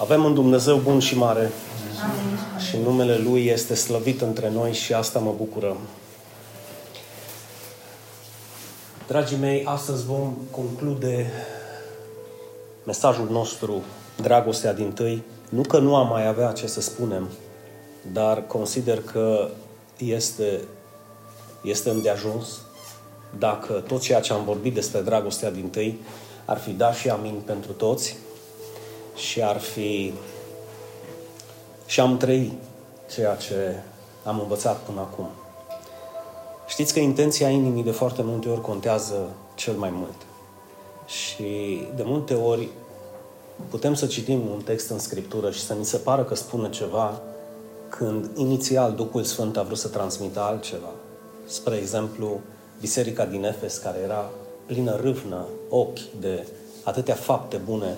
Avem un Dumnezeu bun și mare Amin. și numele Lui este slăvit între noi și asta mă bucură. Dragii mei, astăzi vom conclude mesajul nostru, dragostea din tâi. Nu că nu am mai avea ce să spunem, dar consider că este, este îndeajuns dacă tot ceea ce am vorbit despre dragostea din tâi ar fi dat și amin pentru toți și ar fi și am trăit ceea ce am învățat până acum. Știți că intenția inimii de foarte multe ori contează cel mai mult. Și de multe ori putem să citim un text în Scriptură și să ni se pară că spune ceva când inițial Duhul Sfânt a vrut să transmită altceva. Spre exemplu, biserica din Efes, care era plină râvnă, ochi de atâtea fapte bune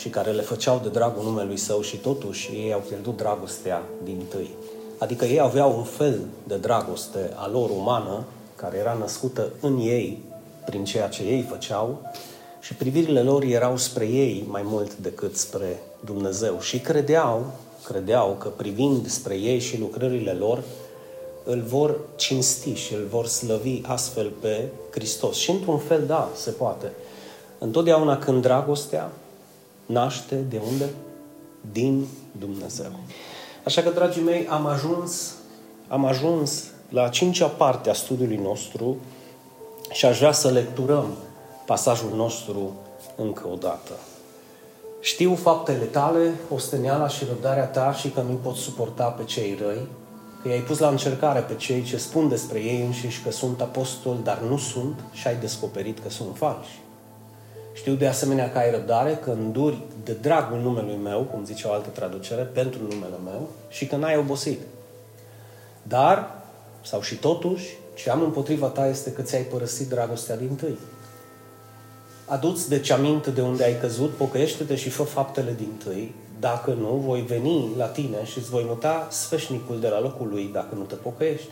și care le făceau de dragul numelui său și totuși ei au pierdut dragostea din tâi. Adică ei aveau un fel de dragoste a lor umană, care era născută în ei, prin ceea ce ei făceau, și privirile lor erau spre ei mai mult decât spre Dumnezeu. Și credeau, credeau că privind spre ei și lucrările lor, îl vor cinsti și îl vor slăvi astfel pe Hristos. Și într-un fel, da, se poate. Întotdeauna când dragostea naște de unde? Din Dumnezeu. Așa că, dragii mei, am ajuns, am ajuns la a cincea parte a studiului nostru și aș vrea să lecturăm pasajul nostru încă o dată. Știu faptele tale, osteneala și răbdarea ta și că nu pot suporta pe cei răi, că i-ai pus la încercare pe cei ce spun despre ei înșiși că sunt apostoli, dar nu sunt și ai descoperit că sunt falși. Știu de asemenea că ai răbdare, că înduri de dragul numelui meu, cum zice o altă traducere, pentru numele meu și că n-ai obosit. Dar, sau și totuși, ce am împotriva ta este că ți-ai părăsit dragostea din tâi. Aduți deci aminte de unde ai căzut, pocăiește-te și fă faptele din tâi, dacă nu, voi veni la tine și îți voi muta sfeșnicul de la locul lui dacă nu te pocăiești.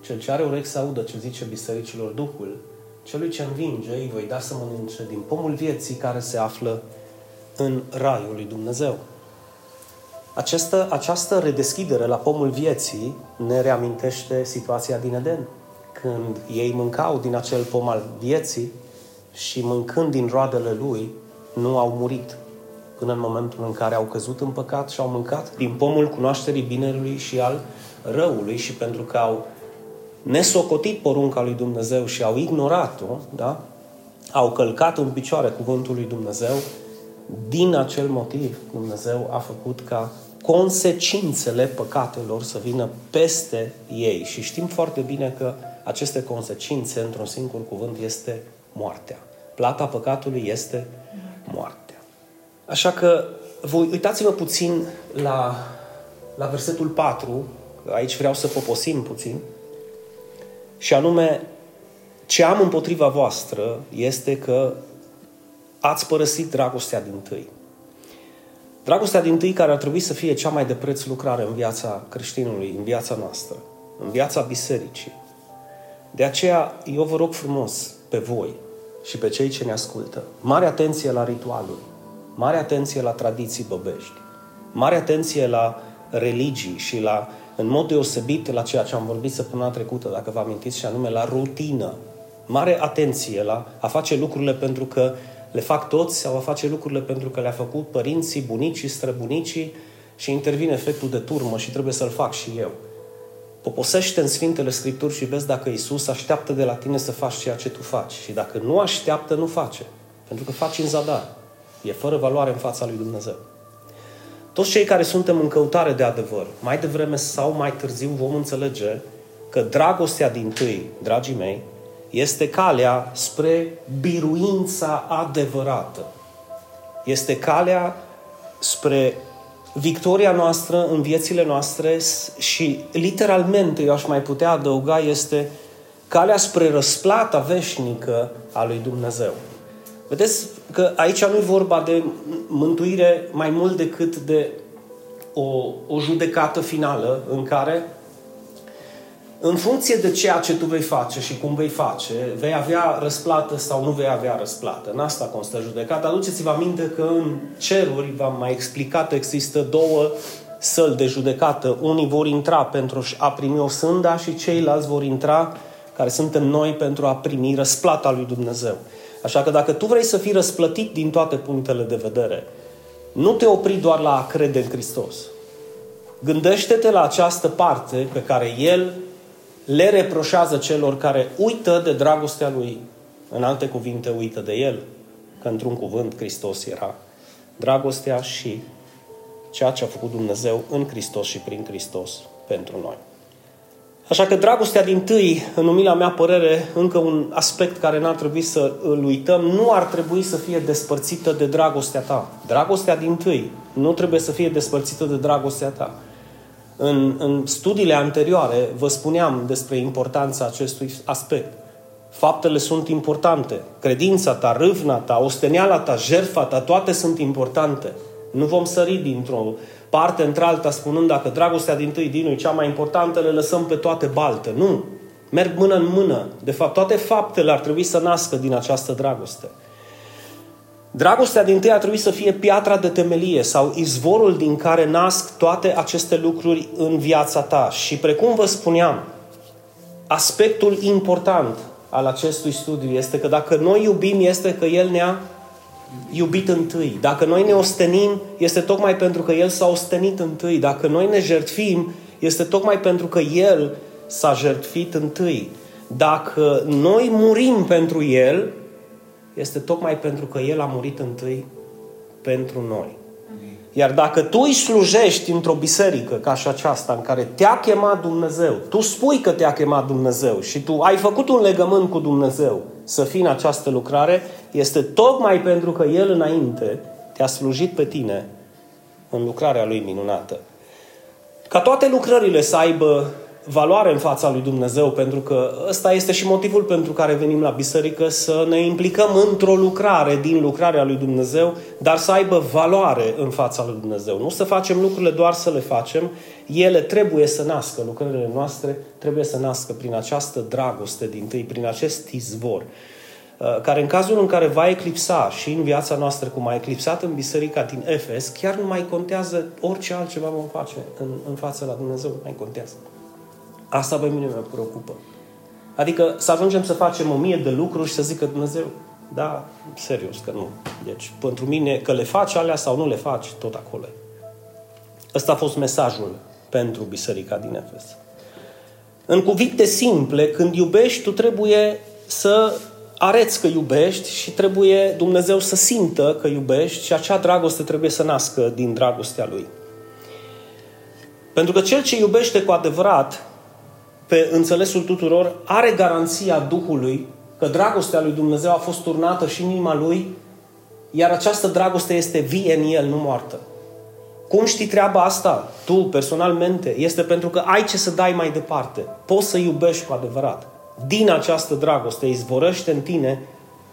Cel ce are urechi să audă ce zice bisericilor Duhul, celui ce învinge îi voi da să mănânce din pomul vieții care se află în raiul lui Dumnezeu. Această, această redeschidere la pomul vieții ne reamintește situația din Eden. Când ei mâncau din acel pom al vieții și mâncând din roadele lui, nu au murit până în momentul în care au căzut în păcat și au mâncat din pomul cunoașterii binelui și al răului și pentru că au nesocotit porunca lui Dumnezeu și au ignorat-o, da? au călcat în picioare cuvântul lui Dumnezeu, din acel motiv Dumnezeu a făcut ca consecințele păcatelor să vină peste ei. Și știm foarte bine că aceste consecințe, într-un singur cuvânt, este moartea. Plata păcatului este moartea. Așa că voi uitați-vă puțin la, la versetul 4, aici vreau să poposim puțin, și anume, ce am împotriva voastră este că ați părăsit dragostea din tâi. Dragostea din tâi care ar trebui să fie cea mai de preț lucrare în viața creștinului, în viața noastră, în viața bisericii. De aceea, eu vă rog frumos pe voi și pe cei ce ne ascultă, mare atenție la ritualuri, mare atenție la tradiții băbești, mare atenție la religii și la în mod deosebit la ceea ce am vorbit săptămâna trecută, dacă vă amintiți, și anume la rutină. Mare atenție la a face lucrurile pentru că le fac toți sau a face lucrurile pentru că le-a făcut părinții, bunicii, străbunicii și intervine efectul de turmă și trebuie să-l fac și eu. Poposește în Sfintele Scripturi și vezi dacă Isus așteaptă de la tine să faci ceea ce tu faci. Și dacă nu așteaptă, nu face. Pentru că faci în zadar. E fără valoare în fața lui Dumnezeu. Toți cei care suntem în căutare de adevăr, mai devreme sau mai târziu vom înțelege că dragostea din tâi, dragii mei, este calea spre biruința adevărată. Este calea spre victoria noastră în viețile noastre și literalmente, eu aș mai putea adăuga, este calea spre răsplata veșnică a lui Dumnezeu. Vedeți că aici nu e vorba de mântuire mai mult decât de o, o judecată finală în care în funcție de ceea ce tu vei face și cum vei face, vei avea răsplată sau nu vei avea răsplată. În asta constă judecata. Aduceți-vă aminte că în ceruri, v-am mai explicat, există două săli de judecată. Unii vor intra pentru a primi o sânda și ceilalți vor intra, care suntem noi, pentru a primi răsplata lui Dumnezeu. Așa că dacă tu vrei să fii răsplătit din toate punctele de vedere, nu te opri doar la a crede în Hristos. Gândește-te la această parte pe care El le reproșează celor care uită de dragostea Lui. În alte cuvinte, uită de El. Că într-un cuvânt Hristos era dragostea și ceea ce a făcut Dumnezeu în Hristos și prin Hristos pentru noi. Așa că dragostea din tâi, în umila mea părere, încă un aspect care n-ar trebui să îl uităm, nu ar trebui să fie despărțită de dragostea ta. Dragostea din tâi nu trebuie să fie despărțită de dragostea ta. În, în studiile anterioare vă spuneam despre importanța acestui aspect. Faptele sunt importante. Credința ta, râvna ta, osteniala ta, jertfa ta, toate sunt importante. Nu vom sări dintr-o parte într-alta spunând dacă dragostea din tâi din e cea mai importantă, le lăsăm pe toate balte. Nu. Merg mână în mână. De fapt, toate faptele ar trebui să nască din această dragoste. Dragostea din tâi ar trebui să fie piatra de temelie sau izvorul din care nasc toate aceste lucruri în viața ta. Și precum vă spuneam, aspectul important al acestui studiu este că dacă noi iubim, este că El ne-a iubit întâi. Dacă noi ne ostenim, este tocmai pentru că El s-a ostenit întâi. Dacă noi ne jertfim, este tocmai pentru că El s-a jertfit întâi. Dacă noi murim pentru El, este tocmai pentru că El a murit întâi pentru noi. Iar dacă tu îi slujești într-o biserică ca și aceasta, în care te-a chemat Dumnezeu, tu spui că te-a chemat Dumnezeu și tu ai făcut un legământ cu Dumnezeu să fii în această lucrare, este tocmai pentru că El înainte te-a slujit pe tine în lucrarea Lui minunată. Ca toate lucrările să aibă valoare în fața lui Dumnezeu, pentru că ăsta este și motivul pentru care venim la biserică, să ne implicăm într-o lucrare din lucrarea lui Dumnezeu, dar să aibă valoare în fața lui Dumnezeu. Nu să facem lucrurile doar să le facem, ele trebuie să nască, lucrările noastre trebuie să nască prin această dragoste din tâi, prin acest izvor uh, care în cazul în care va eclipsa și în viața noastră, cum a eclipsat în biserica din Efes, chiar nu mai contează orice altceva vom face în, în fața la Dumnezeu, nu mai contează. Asta pe mine mă preocupă. Adică să ajungem să facem o mie de lucruri și să zică Dumnezeu, da, serios că nu. Deci, pentru mine, că le faci alea sau nu le faci, tot acolo. Ăsta a fost mesajul pentru biserica din Efes. În cuvinte simple, când iubești, tu trebuie să areți că iubești și trebuie Dumnezeu să simtă că iubești și acea dragoste trebuie să nască din dragostea Lui. Pentru că cel ce iubește cu adevărat pe înțelesul tuturor, are garanția Duhului că dragostea lui Dumnezeu a fost turnată și în inima lui, iar această dragoste este vie în el, nu moartă. Cum știi treaba asta? Tu, personalmente, este pentru că ai ce să dai mai departe. Poți să iubești cu adevărat. Din această dragoste izvorăște în tine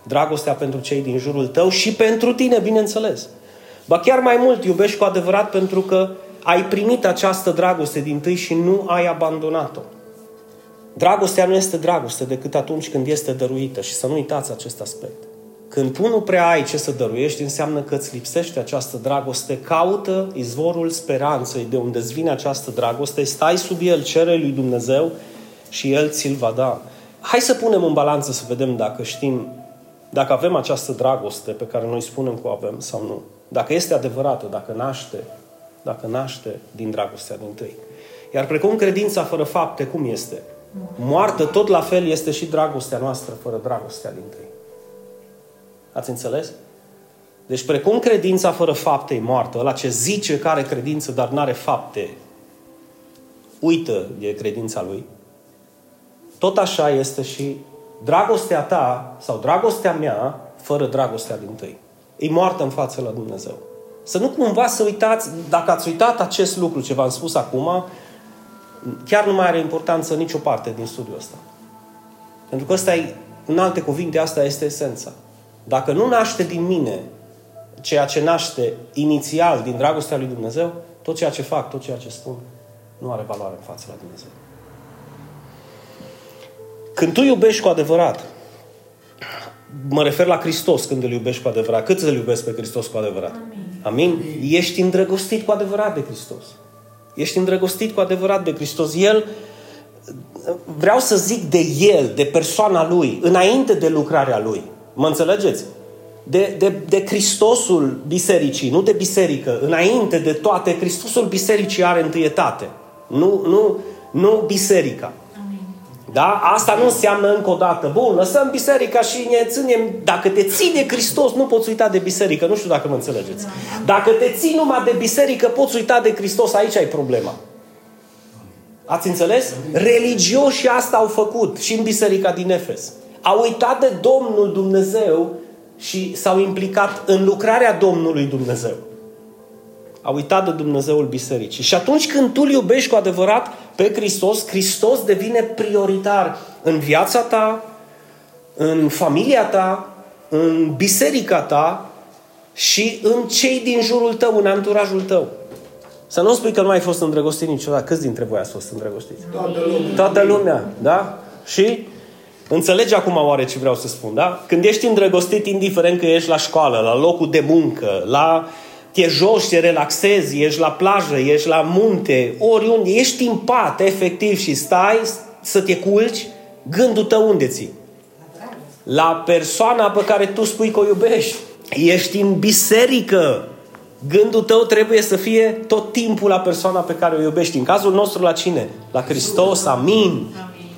dragostea pentru cei din jurul tău și pentru tine, bineînțeles. Ba chiar mai mult, iubești cu adevărat pentru că ai primit această dragoste din tâi și nu ai abandonat-o. Dragostea nu este dragoste decât atunci când este dăruită și să nu uitați acest aspect. Când tu nu prea ai ce să dăruiești, înseamnă că îți lipsește această dragoste. Caută izvorul speranței de unde îți vine această dragoste, stai sub el, cere lui Dumnezeu și El ți-l va da. Hai să punem în balanță să vedem dacă știm, dacă avem această dragoste pe care noi spunem că o avem sau nu. Dacă este adevărată, dacă naște, dacă naște din dragostea din tâi. Iar precum credința fără fapte, cum este? Moartă tot la fel este și dragostea noastră fără dragostea din tâi. Ați înțeles? Deci precum credința fără fapte e moartă, la ce zice că are credință, dar nu are fapte, uită de credința lui, tot așa este și dragostea ta sau dragostea mea fără dragostea din tâi. E moartă în față la Dumnezeu. Să nu cumva să uitați, dacă ați uitat acest lucru ce v-am spus acum, chiar nu mai are importanță nicio parte din studiul ăsta. Pentru că ăsta e, în alte cuvinte, asta este esența. Dacă nu naște din mine ceea ce naște inițial din dragostea lui Dumnezeu, tot ceea ce fac, tot ceea ce spun, nu are valoare în fața la Dumnezeu. Când tu iubești cu adevărat, mă refer la Hristos când îl iubești cu adevărat. Cât îl iubesc pe Hristos cu adevărat? Amin. Amin? Ești îndrăgostit cu adevărat de Hristos. Ești îndrăgostit cu adevărat de Hristos. El, vreau să zic de El, de persoana Lui, înainte de lucrarea Lui. Mă înțelegeți? De, de, de Hristosul bisericii, nu de biserică. Înainte de toate, Hristosul bisericii are întâietate. Nu, nu, nu biserica. Da? Asta nu înseamnă încă o dată, bun, lăsăm biserica și ne ținem, dacă te ții de Hristos, nu poți uita de biserică, nu știu dacă mă înțelegeți. Dacă te ții numai de biserică, poți uita de Hristos, aici ai problema. Ați înțeles? Religioșii asta au făcut și în biserica din Efes. Au uitat de Domnul Dumnezeu și s-au implicat în lucrarea Domnului Dumnezeu a uitat de Dumnezeul bisericii. Și atunci când tu îl iubești cu adevărat pe Hristos, Hristos devine prioritar în viața ta, în familia ta, în biserica ta și în cei din jurul tău, în anturajul tău. Să nu spui că nu ai fost îndrăgostit niciodată. Câți dintre voi ați fost îndrăgostiți? Toată lumea. Toată lumea, da? Și înțelegi acum oare ce vreau să spun, da? Când ești îndrăgostit, indiferent că ești la școală, la locul de muncă, la te joci, te relaxezi, ești la plajă, ești la munte, oriunde, ești în pat, efectiv, și stai să te culci, gândul tău unde ții? La persoana pe care tu spui că o iubești. Ești în biserică. Gândul tău trebuie să fie tot timpul la persoana pe care o iubești. În cazul nostru la cine? La Hristos. Amin.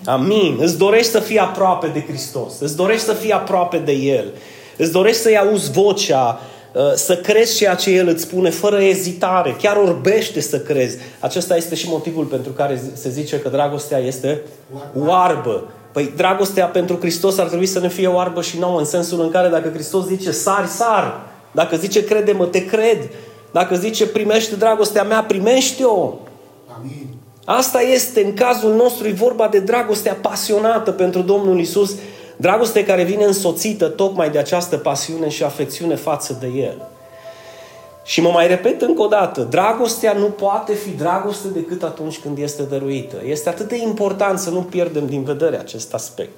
Amin. Îți dorești să fii aproape de Hristos. Îți dorești să fii aproape de El. Îți dorești să-i auzi vocea, Uh, să crezi ceea ce El îți spune fără ezitare, chiar orbește să crezi. Acesta este și motivul pentru care se zice că dragostea este oarbă. Păi dragostea pentru Hristos ar trebui să ne fie oarbă și nouă, în sensul în care dacă Hristos zice sari, sar. Dacă zice crede-mă, te cred. Dacă zice primește dragostea mea, primește-o. Amin. Asta este, în cazul nostru, e vorba de dragostea pasionată pentru Domnul Isus Dragoste care vine însoțită tocmai de această pasiune și afecțiune față de El. Și mă mai repet încă o dată, dragostea nu poate fi dragoste decât atunci când este dăruită. Este atât de important să nu pierdem din vedere acest aspect.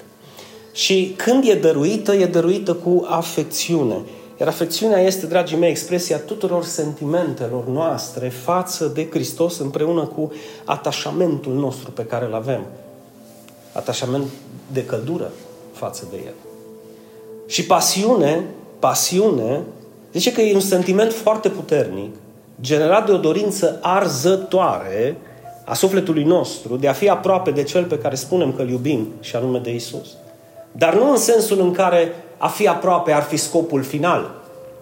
Și când e dăruită, e dăruită cu afecțiune. Iar afecțiunea este, dragii mei, expresia tuturor sentimentelor noastre față de Hristos împreună cu atașamentul nostru pe care îl avem. Atașament de căldură, față de El. Și pasiune, pasiune, zice că e un sentiment foarte puternic, generat de o dorință arzătoare a sufletului nostru de a fi aproape de Cel pe care spunem că îl iubim, și anume de Isus. Dar nu în sensul în care a fi aproape ar fi scopul final.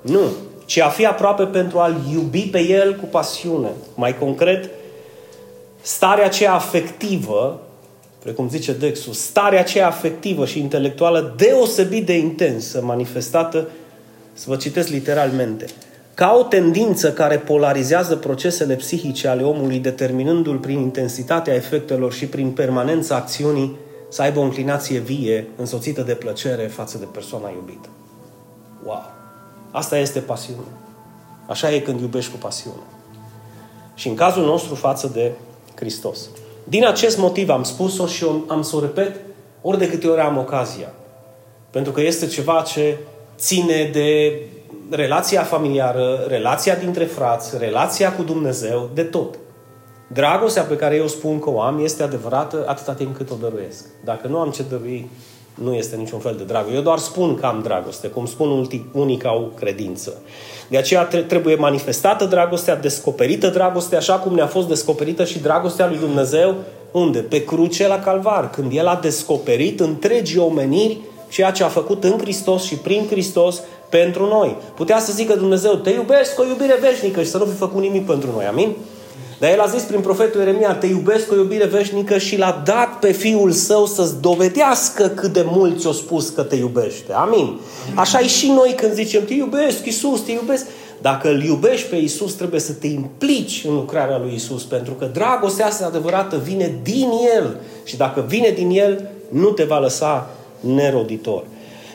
Nu. Ci a fi aproape pentru a-L iubi pe El cu pasiune. Mai concret, starea aceea afectivă precum zice Dexul, starea aceea afectivă și intelectuală deosebit de intensă, manifestată, să vă citesc literalmente, ca o tendință care polarizează procesele psihice ale omului, determinându-l prin intensitatea efectelor și prin permanența acțiunii să aibă o înclinație vie, însoțită de plăcere față de persoana iubită. Wow! Asta este pasiune. Așa e când iubești cu pasiune. Și în cazul nostru față de Hristos. Din acest motiv am spus-o și am să o repet ori de câte ori am ocazia. Pentru că este ceva ce ține de relația familiară, relația dintre frați, relația cu Dumnezeu, de tot. Dragostea pe care eu spun că o am este adevărată atâta timp cât o dăruiesc. Dacă nu am ce dărui, nu este niciun fel de dragoste. Eu doar spun că am dragoste, cum spun unii că au credință. De aceea trebuie manifestată dragostea, descoperită dragostea, așa cum ne-a fost descoperită și dragostea lui Dumnezeu. Unde? Pe cruce la calvar, când El a descoperit întregii omeniri ceea ce a făcut în Hristos și prin Hristos pentru noi. Putea să zică Dumnezeu, te iubesc cu o iubire veșnică și să nu fi făcut nimic pentru noi. Amin? Dar el a zis prin profetul Ieremia, te iubesc cu o iubire veșnică și l-a dat pe Fiul Său să-ți dovedească cât de mult ți-a spus că te iubește. Amin. Așa e și noi când zicem, te iubesc, Iisus, te iubesc. Dacă îl iubești pe Isus, trebuie să te implici în lucrarea lui Isus, pentru că dragostea asta adevărată vine din El. Și dacă vine din El, nu te va lăsa neroditor.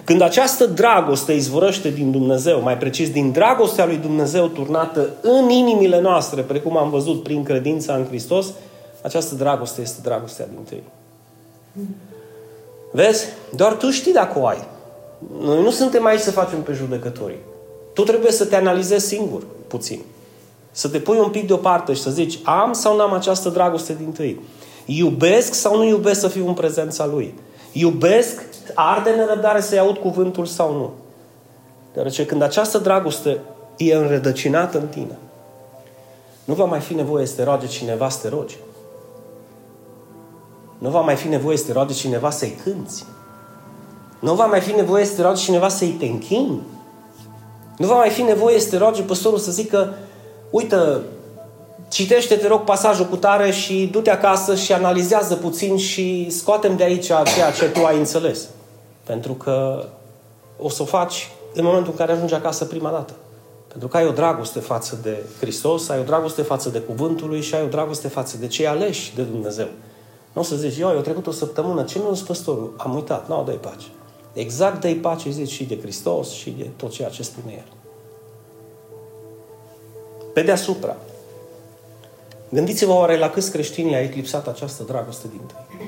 Când această dragoste izvorăște din Dumnezeu, mai precis din dragostea lui Dumnezeu turnată în inimile noastre, precum am văzut prin credința în Hristos, această dragoste este dragostea din tâi. Vezi? Doar tu știi dacă o ai. Noi nu suntem aici să facem pe judecătorii. Tu trebuie să te analizezi singur, puțin. Să te pui un pic deoparte și să zici, am sau n-am această dragoste din tâi? Iubesc sau nu iubesc să fiu în prezența Lui? Iubesc, arde nerăbdare să-i aud cuvântul sau nu? Deoarece când această dragoste e înrădăcinată în tine, nu va mai fi nevoie să te roage cineva să te rogi. Nu va mai fi nevoie să te roage cineva să-i cânți. Nu va mai fi nevoie să te roage cineva să-i te închini. Nu va mai fi nevoie să te roage păstorul să zică uite, citește, te rog, pasajul cu tare și du-te acasă și analizează puțin și scoatem de aici ceea ce tu ai înțeles. Pentru că o să o faci în momentul în care ajungi acasă prima dată. Pentru că ai o dragoste față de Hristos, ai o dragoste față de Cuvântul Lui și ai o dragoste față de cei aleși de Dumnezeu. Nu o să zici, eu, eu trecut o săptămână, ce mi-a zis păstorul? Am uitat, nu, dă pace. Exact dă pace, zici, și de Hristos și de tot ceea ce spune El. Pe deasupra, gândiți-vă oare la câți creștini a eclipsat această dragoste din tăi.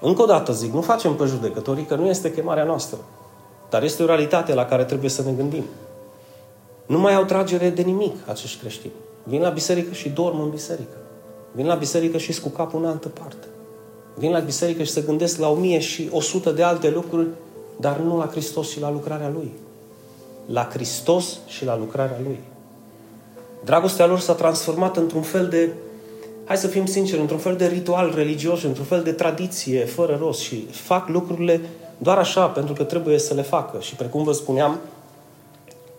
Încă o dată zic, nu facem pe judecătorii că nu este chemarea noastră. Dar este o realitate la care trebuie să ne gândim. Nu mai au tragere de nimic acești creștini. Vin la biserică și dorm în biserică. Vin la biserică și cu capul în altă parte. Vin la biserică și se gândesc la o mie și o sută de alte lucruri, dar nu la Hristos și la lucrarea Lui. La Hristos și la lucrarea Lui. Dragostea lor s-a transformat într-un fel de, hai să fim sinceri, într-un fel de ritual religios, într-un fel de tradiție fără rost și fac lucrurile doar așa, pentru că trebuie să le facă. Și precum vă spuneam,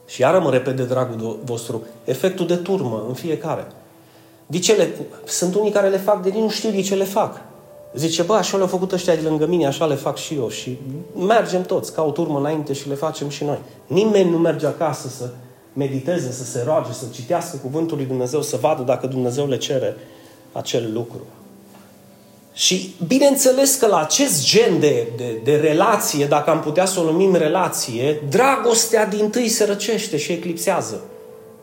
și iară mă repet de dragul vostru, efectul de turmă în fiecare. De ce le, sunt unii care le fac de nici nu știu de ce le fac. Zice, bă, așa le-au făcut ăștia de lângă mine, așa le fac și eu. Și mergem toți ca o turmă înainte și le facem și noi. Nimeni nu merge acasă să mediteze, să se roage, să citească Cuvântul lui Dumnezeu, să vadă dacă Dumnezeu le cere acel lucru. Și bineînțeles că la acest gen de, de, de relație, dacă am putea să o numim relație, dragostea din tâi se răcește și eclipsează.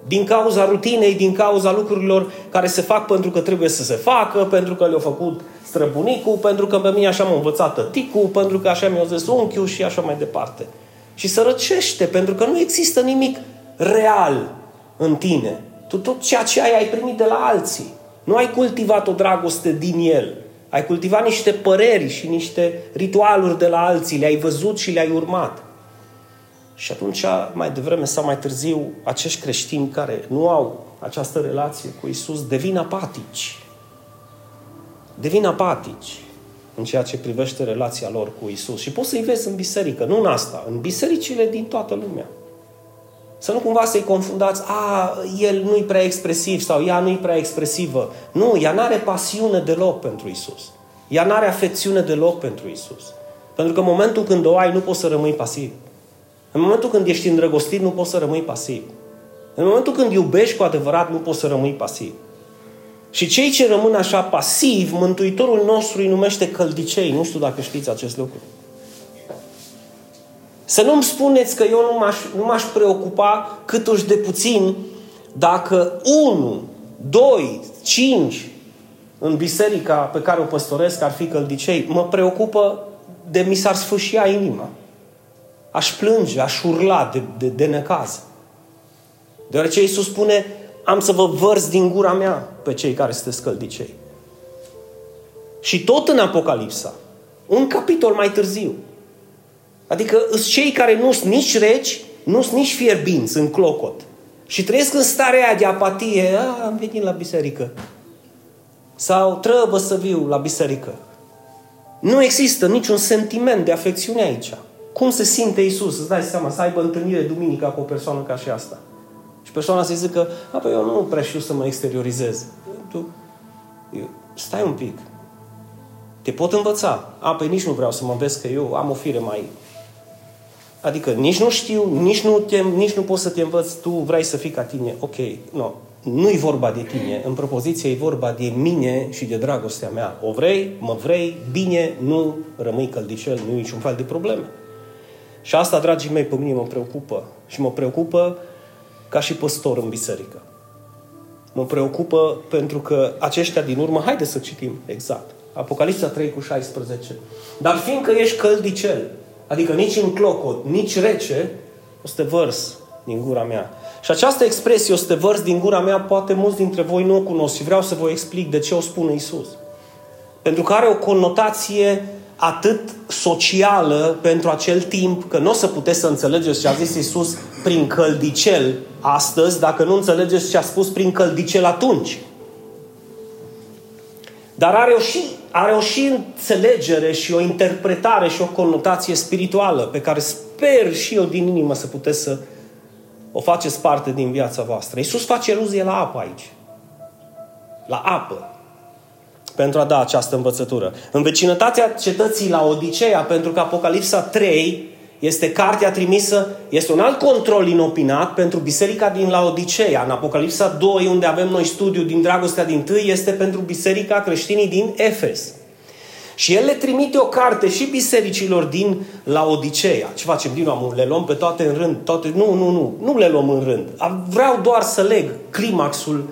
Din cauza rutinei, din cauza lucrurilor care se fac pentru că trebuie să se facă, pentru că le-a făcut străbunicul, pentru că pe mine așa m-a învățat tăticul, pentru că așa mi-a zis unchiul și așa mai departe. Și se răcește, pentru că nu există nimic real în tine. Tu tot ceea ce ai, ai primit de la alții. Nu ai cultivat o dragoste din el. Ai cultivat niște păreri și niște ritualuri de la alții, le-ai văzut și le-ai urmat. Și atunci, mai devreme sau mai târziu, acești creștini care nu au această relație cu Isus devin apatici. Devin apatici în ceea ce privește relația lor cu Isus. Și poți să-i vezi în biserică, nu în asta, în bisericile din toată lumea. Să nu cumva să-i confundați, a, el nu-i prea expresiv sau ea nu-i prea expresivă. Nu, ea n-are pasiune deloc pentru Isus. Ea n-are afecțiune deloc pentru Isus. Pentru că în momentul când o ai, nu poți să rămâi pasiv. În momentul când ești îndrăgostit, nu poți să rămâi pasiv. În momentul când iubești cu adevărat, nu poți să rămâi pasiv. Și cei ce rămân așa pasiv, Mântuitorul nostru îi numește căldicei. Nu știu dacă știți acest lucru. Să nu-mi spuneți că eu nu m-aș, nu m-aș preocupa câtuși de puțin dacă 1, 2, 5 în biserica pe care o păstoresc ar fi căldicei, mă preocupă de mi s-ar sfâșia inima. Aș plânge, aș urla de, de, de necaz. Deoarece Iisus spune, am să vă vărs din gura mea pe cei care sunteți căldicei. Și tot în Apocalipsa, un capitol mai târziu, Adică sunt cei care nu sunt nici reci, nu sunt nici fierbinți în clocot. Și trăiesc în starea aia de apatie. A, am venit la biserică. Sau trebuie să viu la biserică. Nu există niciun sentiment de afecțiune aici. Cum se simte Isus? Îți dai seama să aibă întâlnire duminica cu o persoană ca și asta. Și persoana să zică, a, păi eu nu prea știu să mă exteriorizez. Tu, eu, stai un pic. Te pot învăța. A, păi nici nu vreau să mă vezi că eu am o fire mai Adică nici nu știu, nici nu, te, nici nu poți să te învăț, tu vrei să fii ca tine. Ok, no. Nu-i vorba de tine, în propoziție e vorba de mine și de dragostea mea. O vrei, mă vrei, bine, nu rămâi căldicel, nu e niciun fel de probleme. Și asta, dragii mei, pe mine mă preocupă. Și mă preocupă ca și păstor în biserică. Mă preocupă pentru că aceștia din urmă, haide să citim exact. Apocalipsa 3 cu 16. Dar fiindcă ești căldicel, adică nici în clocot, nici rece, o să te vărs din gura mea. Și această expresie, o să te vărs din gura mea, poate mulți dintre voi nu o cunosc și vreau să vă explic de ce o spune Isus. Pentru că are o conotație atât socială pentru acel timp, că nu o să puteți să înțelegeți ce a zis Isus prin căldicel astăzi, dacă nu înțelegeți ce a spus prin căldicel atunci. Dar are o și, are o și înțelegere și o interpretare și o conotație spirituală pe care sper și eu din inimă să puteți să o faceți parte din viața voastră. Iisus face eluzie la apă aici. La apă. Pentru a da această învățătură. În vecinătatea cetății la Odiseea, pentru că Apocalipsa 3 este cartea trimisă, este un alt control inopinat pentru biserica din Laodicea. În Apocalipsa 2, unde avem noi studiu din dragostea din tâi, este pentru biserica creștinii din Efes. Și el le trimite o carte și bisericilor din Laodicea. Ce facem din nou? Le luăm pe toate în rând? Toate? Nu, nu, nu. Nu le luăm în rând. Vreau doar să leg climaxul,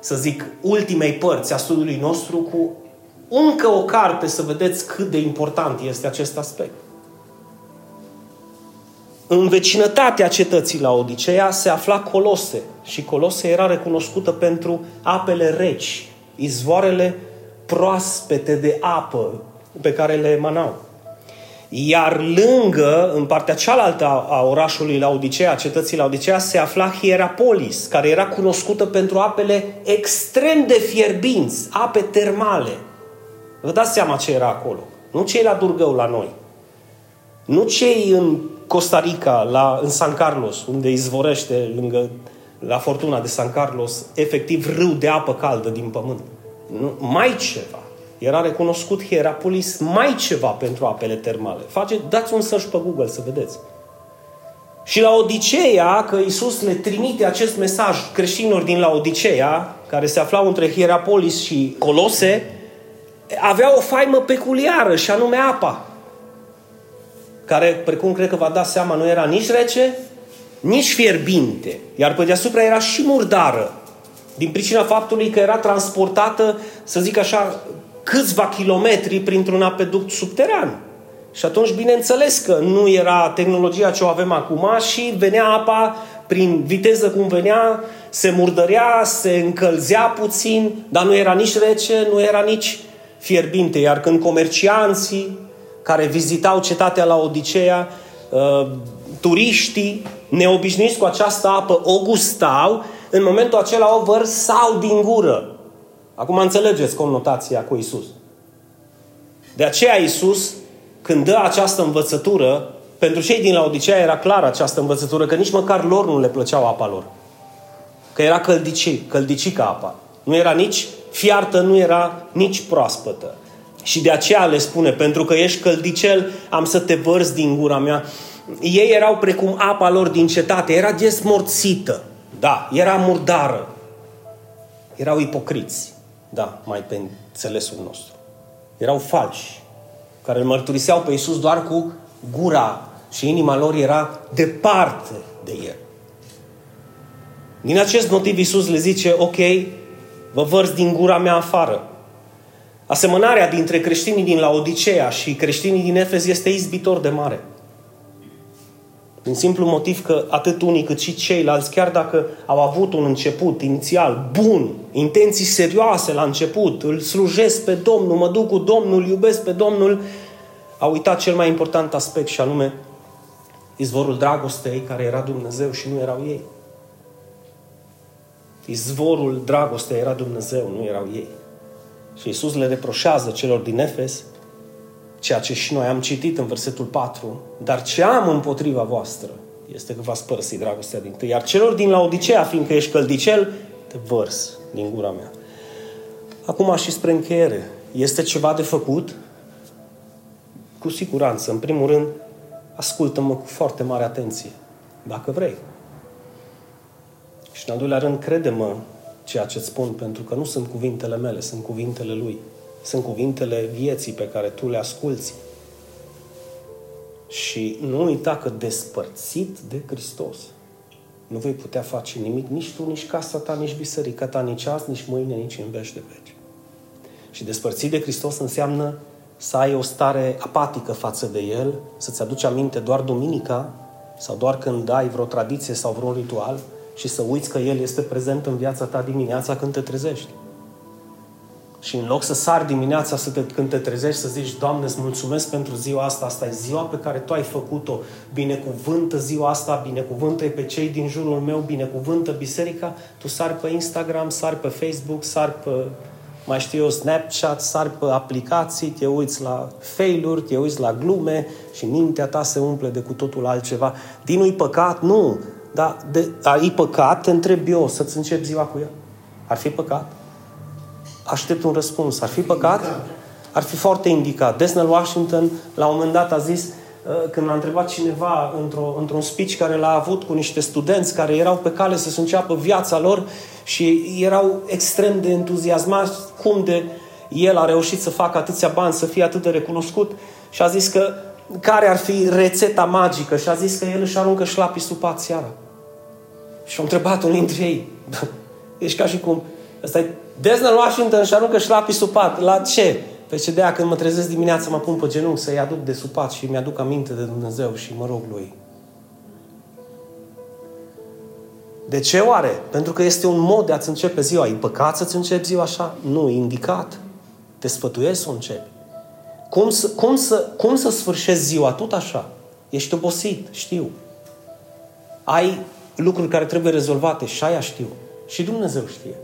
să zic, ultimei părți a studiului nostru cu încă o carte să vedeți cât de important este acest aspect. În vecinătatea cetății la Odiseea se afla Colose și Colose era recunoscută pentru apele reci, izvoarele proaspete de apă pe care le emanau. Iar lângă, în partea cealaltă a orașului la Odiseea, cetății la Odiseea, se afla Hierapolis, care era cunoscută pentru apele extrem de fierbinți, ape termale. Vă dați seama ce era acolo. Nu cei la Durgău la noi. Nu cei în Costa Rica, la, în San Carlos, unde izvorește lângă la fortuna de San Carlos, efectiv râu de apă caldă din pământ. Nu, mai ceva. Era recunoscut Hierapolis mai ceva pentru apele termale. Face, dați un search pe Google să vedeți. Și la Odiseea, că Iisus le trimite acest mesaj creștinilor din la Odiseea, care se aflau între Hierapolis și Colose, avea o faimă peculiară și anume apa care, precum cred că va da seama, nu era nici rece, nici fierbinte, iar pe deasupra era și murdară, din pricina faptului că era transportată, să zic așa, câțiva kilometri printr-un apeduct subteran. Și atunci, bineînțeles că nu era tehnologia ce o avem acum și venea apa prin viteză cum venea, se murdărea, se încălzea puțin, dar nu era nici rece, nu era nici fierbinte. Iar când comercianții care vizitau cetatea la Odiseea, uh, turiștii neobișnuiți cu această apă o gustau, în momentul acela o vărsau din gură. Acum înțelegeți conotația cu Isus. De aceea Isus, când dă această învățătură, pentru cei din Laodicea era clară această învățătură, că nici măcar lor nu le plăceau apa lor. Că era căldici, căldicică apa. Nu era nici fiartă, nu era nici proaspătă. Și de aceea le spune, pentru că ești căldicel, am să te vărzi din gura mea. Ei erau precum apa lor din cetate, era desmorțită. Da, era murdară. Erau ipocriți. Da, mai pe înțelesul nostru. Erau falși, care îl mărturiseau pe Iisus doar cu gura și inima lor era departe de El. Din acest motiv Iisus le zice, ok, vă vărți din gura mea afară. Asemănarea dintre creștinii din Laodicea și creștinii din Efes este izbitor de mare. Din simplu motiv că atât unii cât și ceilalți, chiar dacă au avut un început inițial bun, intenții serioase la început, îl slujesc pe Domnul, mă duc cu Domnul, iubesc pe Domnul, au uitat cel mai important aspect și anume izvorul dragostei care era Dumnezeu și nu erau ei. Izvorul dragostei era Dumnezeu, nu erau ei. Și Iisus le reproșează celor din Efes ceea ce și noi am citit în versetul 4, dar ce am împotriva voastră este că v-ați părăsit dragostea din tâi. Iar celor din Laodicea, fiindcă ești căldicel, te vărs din gura mea. Acum și spre încheiere. Este ceva de făcut? Cu siguranță. În primul rând, ascultă-mă cu foarte mare atenție, dacă vrei. Și în al doilea rând, crede-mă ceea ce îți spun, pentru că nu sunt cuvintele mele, sunt cuvintele Lui. Sunt cuvintele vieții pe care tu le asculți. Și nu uita că despărțit de Hristos, nu vei putea face nimic, nici tu, nici casa ta, nici biserica ta, nici azi, nici mâine, nici în veci de veci. Și despărțit de Hristos înseamnă să ai o stare apatică față de El, să-ți aduci aminte doar duminica sau doar când ai vreo tradiție sau vreun ritual și să uiți că El este prezent în viața ta dimineața când te trezești. Și în loc să sari dimineața să te, când te trezești să zici, Doamne, îți mulțumesc pentru ziua asta, asta e ziua pe care Tu ai făcut-o, binecuvântă ziua asta, binecuvântă pe cei din jurul meu, binecuvântă biserica, tu sari pe Instagram, sari pe Facebook, sari pe, mai știu eu, Snapchat, sari pe aplicații, te uiți la failuri, te uiți la glume și mintea ta se umple de cu totul altceva. Din nu păcat? Nu. Dar de, ai păcat? Te întreb eu, să-ți începi ziua cu el. Ar fi păcat? aștept un răspuns. Ar fi păcat? Ar fi foarte indicat. Desnel Washington, la un moment dat, a zis, uh, când l-a întrebat cineva într-o, într-un speech care l-a avut cu niște studenți care erau pe cale să-și înceapă viața lor și erau extrem de entuziasmați cum de el a reușit să facă atâția bani, să fie atât de recunoscut și a zis că care ar fi rețeta magică și a zis că el își aruncă șlapii supat seara. Și a întrebat unul dintre ei, ești ca și cum, ăsta e Desnel Washington și aruncă șlapii supat. La ce? Pe ce de când mă trezesc dimineața, mă pun pe genunchi să-i aduc de supat și mi-aduc aminte de Dumnezeu și mă rog lui. De ce oare? Pentru că este un mod de a-ți începe ziua. E păcat să-ți începi ziua așa? Nu, e indicat. Te sfătuiesc să o începi. Cum să, cum, să, cum să sfârșezi ziua tot așa? Ești obosit, știu. Ai lucruri care trebuie rezolvate și aia știu. Și Dumnezeu știe.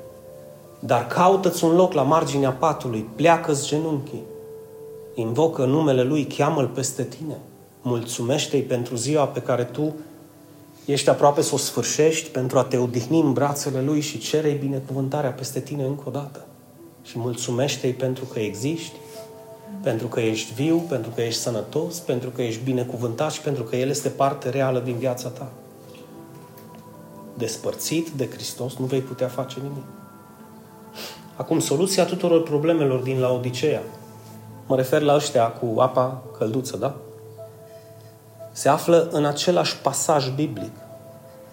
Dar caută-ți un loc la marginea patului, pleacă-ți genunchii, invocă numele Lui, cheamă-L peste tine, mulțumește-i pentru ziua pe care tu ești aproape să o sfârșești pentru a te odihni în brațele Lui și cere-i binecuvântarea peste tine încă o dată. Și mulțumește-i pentru că existi, pentru că ești viu, pentru că ești sănătos, pentru că ești binecuvântat și pentru că El este parte reală din viața ta. Despărțit de Hristos nu vei putea face nimic. Acum, soluția tuturor problemelor din Laodicea, mă refer la ăștia cu apa călduță, da? Se află în același pasaj biblic.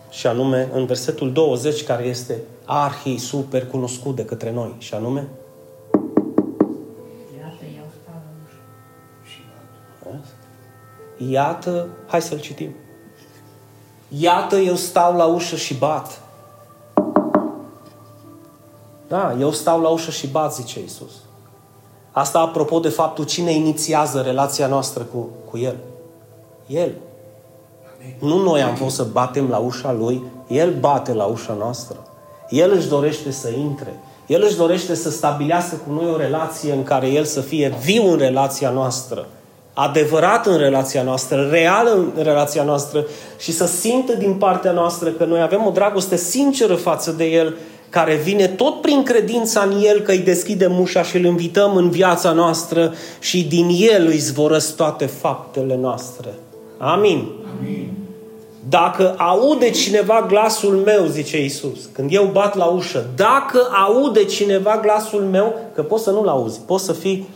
Și anume, în versetul 20, care este arhi super cunoscut de către noi. Și anume, Iată, hai să-l citim. Iată, eu stau la ușă și bat. Da, eu stau la ușă și bat, zice Iisus. Asta apropo de faptul cine inițiază relația noastră cu, cu El. El. Nu noi am fost să batem la ușa Lui, El bate la ușa noastră. El își dorește să intre. El își dorește să stabilească cu noi o relație în care El să fie viu în relația noastră, adevărat în relația noastră, real în relația noastră și să simtă din partea noastră că noi avem o dragoste sinceră față de El care vine tot prin credința în El că îi deschidem ușa și îl invităm în viața noastră și din El îi zvorăsc toate faptele noastre. Amin. Amin. Dacă aude cineva glasul meu, zice Isus, când eu bat la ușă, dacă aude cineva glasul meu, că poți să nu-l auzi, poți să fii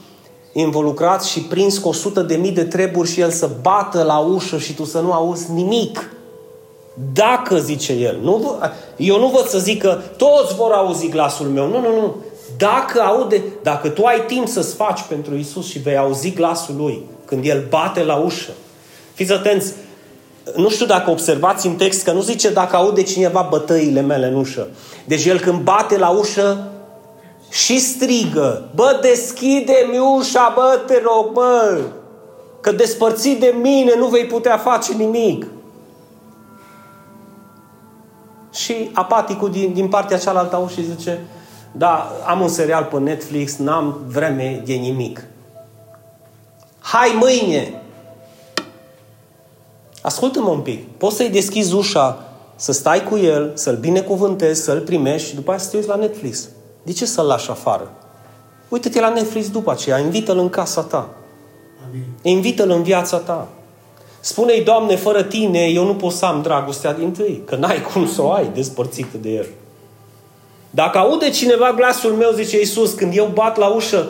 involucrat și prins cu o sută de mii de treburi și el să bată la ușă și tu să nu auzi nimic. Dacă, zice el, nu, eu nu văd să zic că toți vor auzi glasul meu. Nu, nu, nu. Dacă aude, dacă tu ai timp să-ți faci pentru Isus și vei auzi glasul Lui când El bate la ușă. Fiți atenți, nu știu dacă observați în text că nu zice dacă aude cineva bătăile mele în ușă. Deci El când bate la ușă și strigă, bă, deschide-mi ușa, bă, te rog, bă, că despărțit de mine nu vei putea face nimic și apaticul din, din partea cealaltă au și zice da, am un serial pe Netflix, n-am vreme de nimic. Hai mâine! Ascultă-mă un pic. Poți să-i deschizi ușa, să stai cu el, să-l binecuvântezi, să-l primești și după aceea să te uiți la Netflix. De ce să-l lași afară? Uită-te la Netflix după aceea, invită-l în casa ta. Amin. Invită-l în viața ta. Spune-i, Doamne, fără tine eu nu pot să am dragostea din tâi, că n-ai cum să o ai despărțită de El. Dacă aude cineva glasul meu, zice Iisus, când eu bat la ușă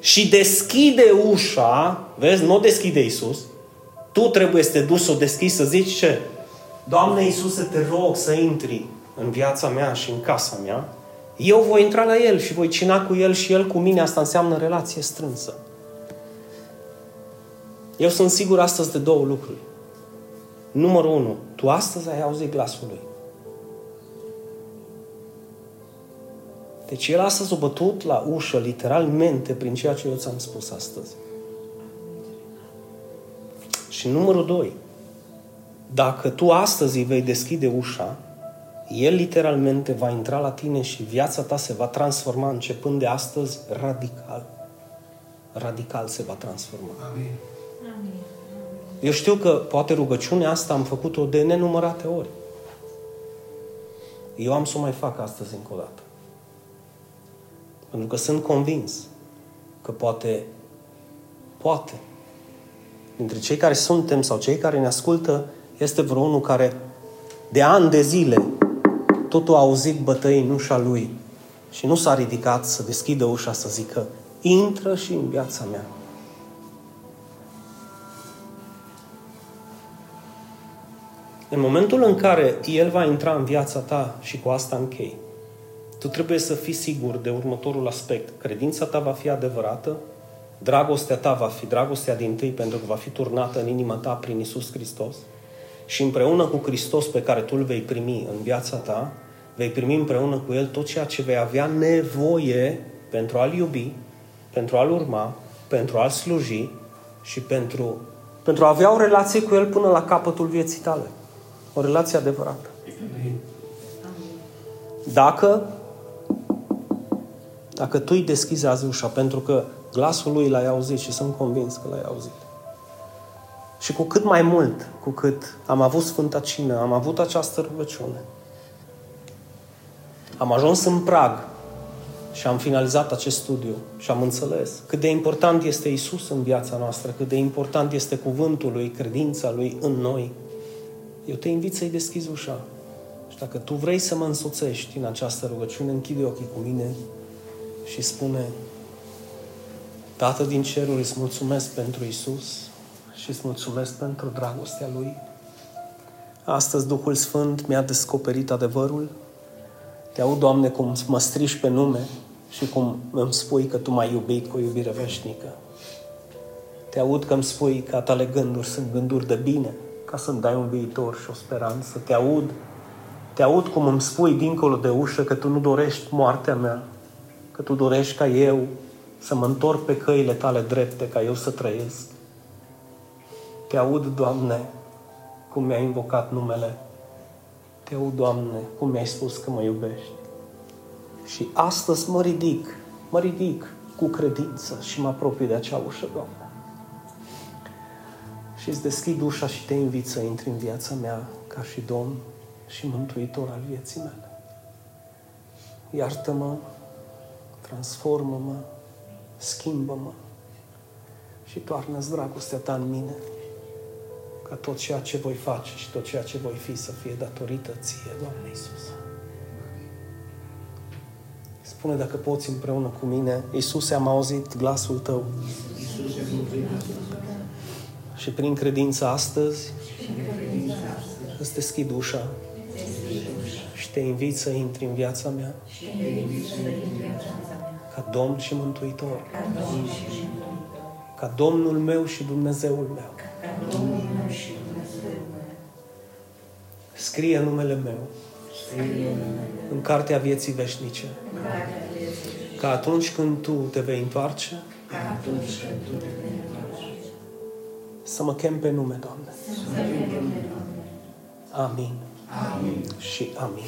și deschide ușa, vezi, nu o deschide Iisus, tu trebuie să te duci să o deschizi, să zici ce? Doamne Iisuse, te rog să intri în viața mea și în casa mea, Eu voi intra la El și voi cina cu El și El cu mine. Asta înseamnă relație strânsă. Eu sunt sigur astăzi de două lucruri. Numărul unu, tu astăzi ai auzit glasul Lui. Deci El astăzi a bătut la ușă, literalmente, prin ceea ce eu ți-am spus astăzi. Și numărul doi, dacă tu astăzi îi vei deschide ușa, el literalmente va intra la tine și viața ta se va transforma începând de astăzi radical. Radical se va transforma. Amin. Eu știu că poate rugăciunea asta am făcut-o de nenumărate ori. Eu am să o mai fac astăzi încă o dată. Pentru că sunt convins că poate, poate, dintre cei care suntem sau cei care ne ascultă, este vreunul care de ani de zile totul a auzit bătăi în ușa lui și nu s-a ridicat să deschidă ușa să zică intră și în viața mea. În momentul în care El va intra în viața ta și cu asta închei, tu trebuie să fii sigur de următorul aspect. Credința ta va fi adevărată, dragostea ta va fi dragostea din tâi pentru că va fi turnată în inima ta prin Isus Hristos și împreună cu Hristos pe care tu îl vei primi în viața ta, vei primi împreună cu El tot ceea ce vei avea nevoie pentru a-L iubi, pentru a-L urma, pentru a-L sluji și pentru, pentru a avea o relație cu El până la capătul vieții tale. O relație adevărată. Dacă dacă tu îi deschizi azi ușa, pentru că glasul lui l-ai auzit și sunt convins că l-ai auzit. Și cu cât mai mult, cu cât am avut Sfânta Cină, am avut această rugăciune, am ajuns în prag și am finalizat acest studiu și am înțeles cât de important este Isus în viața noastră, cât de important este cuvântul lui, credința lui în noi. Eu te invit să-i deschizi ușa. Și dacă tu vrei să mă însoțești în această rugăciune, închide ochii cu mine și spune Tată din ceruri, îți mulțumesc pentru Isus și îți mulțumesc pentru dragostea Lui. Astăzi Duhul Sfânt mi-a descoperit adevărul. Te aud, Doamne, cum mă strici pe nume și cum îmi spui că Tu m-ai iubit cu o iubire veșnică. Te aud că îmi spui că tale gânduri sunt gânduri de bine, ca să-mi dai un viitor și o speranță. Te aud, te aud cum îmi spui dincolo de ușă că Tu nu dorești moartea mea, că Tu dorești ca eu să mă întorc pe căile Tale drepte, ca eu să trăiesc. Te aud, Doamne, cum mi-ai invocat numele. Te aud, Doamne, cum mi-ai spus că mă iubești. Și astăzi mă ridic, mă ridic cu credință și mă apropii de acea ușă, Doamne. Și îți deschid ușa și te invit să intri în viața mea ca și Domn și Mântuitor al vieții mele. Iartă-mă, transformă-mă, schimbă-mă și toarnă-ți dragostea ta în mine ca tot ceea ce voi face și tot ceea ce voi fi să fie datorită ție, Doamne Iisus. Spune dacă poți împreună cu mine, Iisus, am auzit glasul Tău. Și prin credință astăzi îți deschid ușa și te invit să intri în viața mea ca Domn și Mântuitor. Ca Domnul meu și Dumnezeul meu. Scrie numele meu în cartea vieții veșnice. Ca atunci când tu te vei întoarce, să mă chem pe nume, Doamne. Amin. Amin. Și amin.